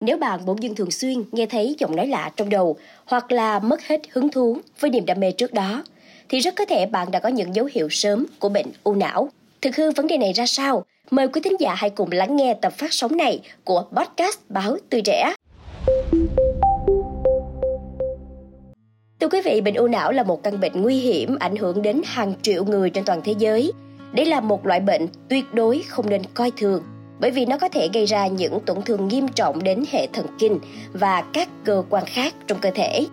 Nếu bạn bỗng dưng thường xuyên nghe thấy giọng nói lạ trong đầu hoặc là mất hết hứng thú với niềm đam mê trước đó, thì rất có thể bạn đã có những dấu hiệu sớm của bệnh u não. Thực hư vấn đề này ra sao? Mời quý thính giả hãy cùng lắng nghe tập phát sóng này của podcast Báo Tươi Trẻ. Thưa quý vị, bệnh u não là một căn bệnh nguy hiểm ảnh hưởng đến hàng triệu người trên toàn thế giới. Đây là một loại bệnh tuyệt đối không nên coi thường bởi vì nó có thể gây ra những tổn thương nghiêm trọng đến hệ thần kinh và các cơ quan khác trong cơ thể.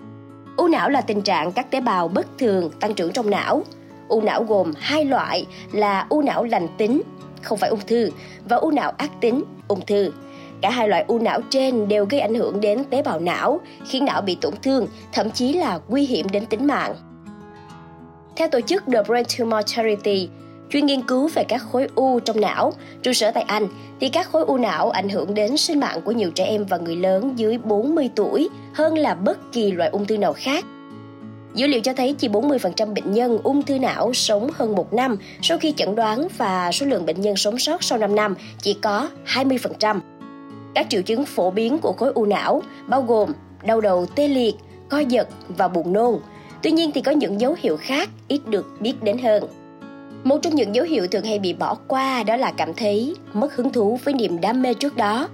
U não là tình trạng các tế bào bất thường tăng trưởng trong não. U não gồm hai loại là u não lành tính, không phải ung thư, và u não ác tính, ung thư. Cả hai loại u não trên đều gây ảnh hưởng đến tế bào não, khiến não bị tổn thương, thậm chí là nguy hiểm đến tính mạng. Theo tổ chức The Brain Tumor Charity, chuyên nghiên cứu về các khối u trong não, trụ sở tại Anh, thì các khối u não ảnh hưởng đến sinh mạng của nhiều trẻ em và người lớn dưới 40 tuổi hơn là bất kỳ loại ung thư nào khác. Dữ liệu cho thấy chỉ 40% bệnh nhân ung thư não sống hơn một năm sau khi chẩn đoán và số lượng bệnh nhân sống sót sau 5 năm chỉ có 20%. Các triệu chứng phổ biến của khối u não bao gồm đau đầu tê liệt, co giật và buồn nôn. Tuy nhiên thì có những dấu hiệu khác ít được biết đến hơn. Một trong những dấu hiệu thường hay bị bỏ qua đó là cảm thấy mất hứng thú với niềm đam mê trước đó.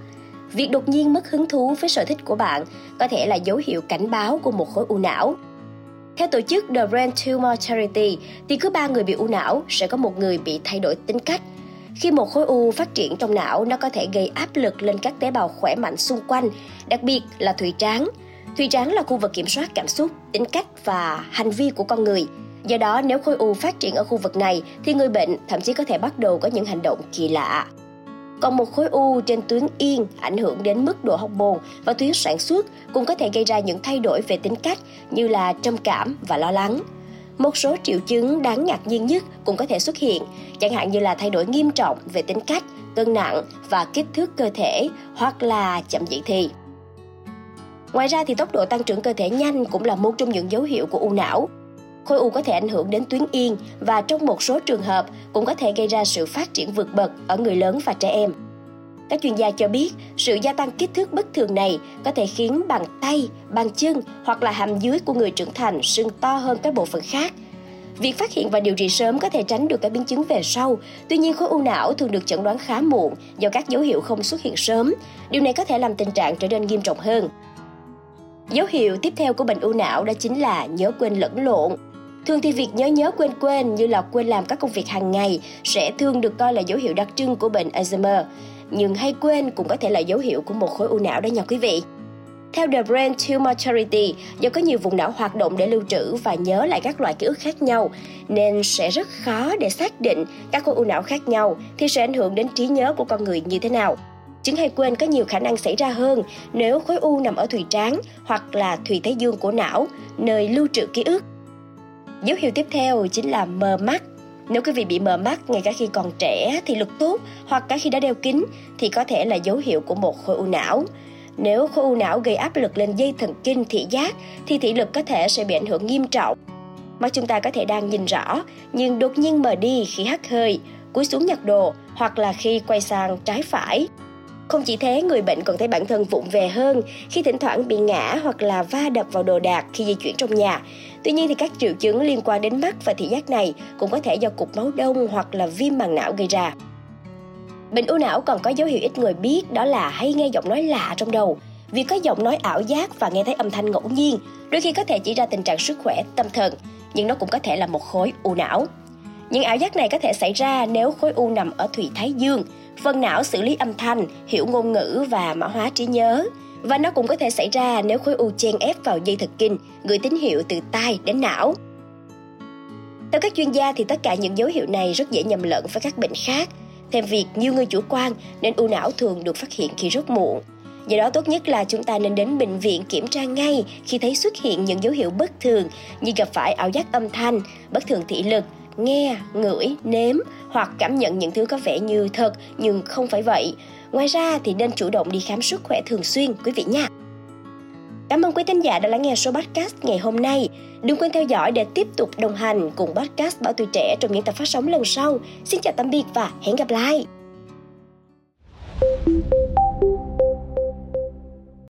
Việc đột nhiên mất hứng thú với sở thích của bạn có thể là dấu hiệu cảnh báo của một khối u não. Theo tổ chức The Brain Tumor Charity, thì cứ ba người bị u não sẽ có một người bị thay đổi tính cách. Khi một khối u phát triển trong não, nó có thể gây áp lực lên các tế bào khỏe mạnh xung quanh, đặc biệt là thùy trán. Thùy trán là khu vực kiểm soát cảm xúc, tính cách và hành vi của con người – Do đó, nếu khối u phát triển ở khu vực này thì người bệnh thậm chí có thể bắt đầu có những hành động kỳ lạ. Còn một khối u trên tuyến yên ảnh hưởng đến mức độ hormone và tuyến sản xuất cũng có thể gây ra những thay đổi về tính cách như là trầm cảm và lo lắng. Một số triệu chứng đáng ngạc nhiên nhất cũng có thể xuất hiện, chẳng hạn như là thay đổi nghiêm trọng về tính cách, cân nặng và kích thước cơ thể hoặc là chậm dậy thì. Ngoài ra thì tốc độ tăng trưởng cơ thể nhanh cũng là một trong những dấu hiệu của u não. Khối u có thể ảnh hưởng đến tuyến yên và trong một số trường hợp cũng có thể gây ra sự phát triển vượt bậc ở người lớn và trẻ em. Các chuyên gia cho biết, sự gia tăng kích thước bất thường này có thể khiến bàn tay, bàn chân hoặc là hàm dưới của người trưởng thành sưng to hơn các bộ phận khác. Việc phát hiện và điều trị sớm có thể tránh được các biến chứng về sau. Tuy nhiên, khối u não thường được chẩn đoán khá muộn do các dấu hiệu không xuất hiện sớm. Điều này có thể làm tình trạng trở nên nghiêm trọng hơn. Dấu hiệu tiếp theo của bệnh u não đó chính là nhớ quên lẫn lộn. Thường thì việc nhớ nhớ quên quên như là quên làm các công việc hàng ngày sẽ thường được coi là dấu hiệu đặc trưng của bệnh Alzheimer. Nhưng hay quên cũng có thể là dấu hiệu của một khối u não đó nha quý vị. Theo The Brain Tumor Charity, do có nhiều vùng não hoạt động để lưu trữ và nhớ lại các loại ký ức khác nhau, nên sẽ rất khó để xác định các khối u não khác nhau thì sẽ ảnh hưởng đến trí nhớ của con người như thế nào. Chứng hay quên có nhiều khả năng xảy ra hơn nếu khối u nằm ở thùy trán hoặc là thùy thái dương của não, nơi lưu trữ ký ức. Dấu hiệu tiếp theo chính là mờ mắt. Nếu quý vị bị mờ mắt ngay cả khi còn trẻ thì lực tốt hoặc cả khi đã đeo kính thì có thể là dấu hiệu của một khối u não. Nếu khối u não gây áp lực lên dây thần kinh thị giác thì thị lực có thể sẽ bị ảnh hưởng nghiêm trọng. Mắt chúng ta có thể đang nhìn rõ nhưng đột nhiên mờ đi khi hắt hơi, cúi xuống nhặt đồ hoặc là khi quay sang trái phải. Không chỉ thế, người bệnh còn thấy bản thân vụng về hơn khi thỉnh thoảng bị ngã hoặc là va đập vào đồ đạc khi di chuyển trong nhà. Tuy nhiên thì các triệu chứng liên quan đến mắt và thị giác này cũng có thể do cục máu đông hoặc là viêm màng não gây ra. Bệnh u não còn có dấu hiệu ít người biết đó là hay nghe giọng nói lạ trong đầu. Việc có giọng nói ảo giác và nghe thấy âm thanh ngẫu nhiên đôi khi có thể chỉ ra tình trạng sức khỏe tâm thần, nhưng nó cũng có thể là một khối u não. Những ảo giác này có thể xảy ra nếu khối u nằm ở thùy thái dương, phần não xử lý âm thanh, hiểu ngôn ngữ và mã hóa trí nhớ. Và nó cũng có thể xảy ra nếu khối u chen ép vào dây thần kinh, gửi tín hiệu từ tai đến não. Theo các chuyên gia thì tất cả những dấu hiệu này rất dễ nhầm lẫn với các bệnh khác. Thêm việc nhiều người chủ quan nên u não thường được phát hiện khi rất muộn. Do đó tốt nhất là chúng ta nên đến bệnh viện kiểm tra ngay khi thấy xuất hiện những dấu hiệu bất thường như gặp phải ảo giác âm thanh, bất thường thị lực, nghe, ngửi, nếm hoặc cảm nhận những thứ có vẻ như thật nhưng không phải vậy. Ngoài ra thì nên chủ động đi khám sức khỏe thường xuyên quý vị nha. Cảm ơn quý thính giả đã lắng nghe số podcast ngày hôm nay. Đừng quên theo dõi để tiếp tục đồng hành cùng podcast Bảo Tuổi Trẻ trong những tập phát sóng lần sau. Xin chào tạm biệt và hẹn gặp lại!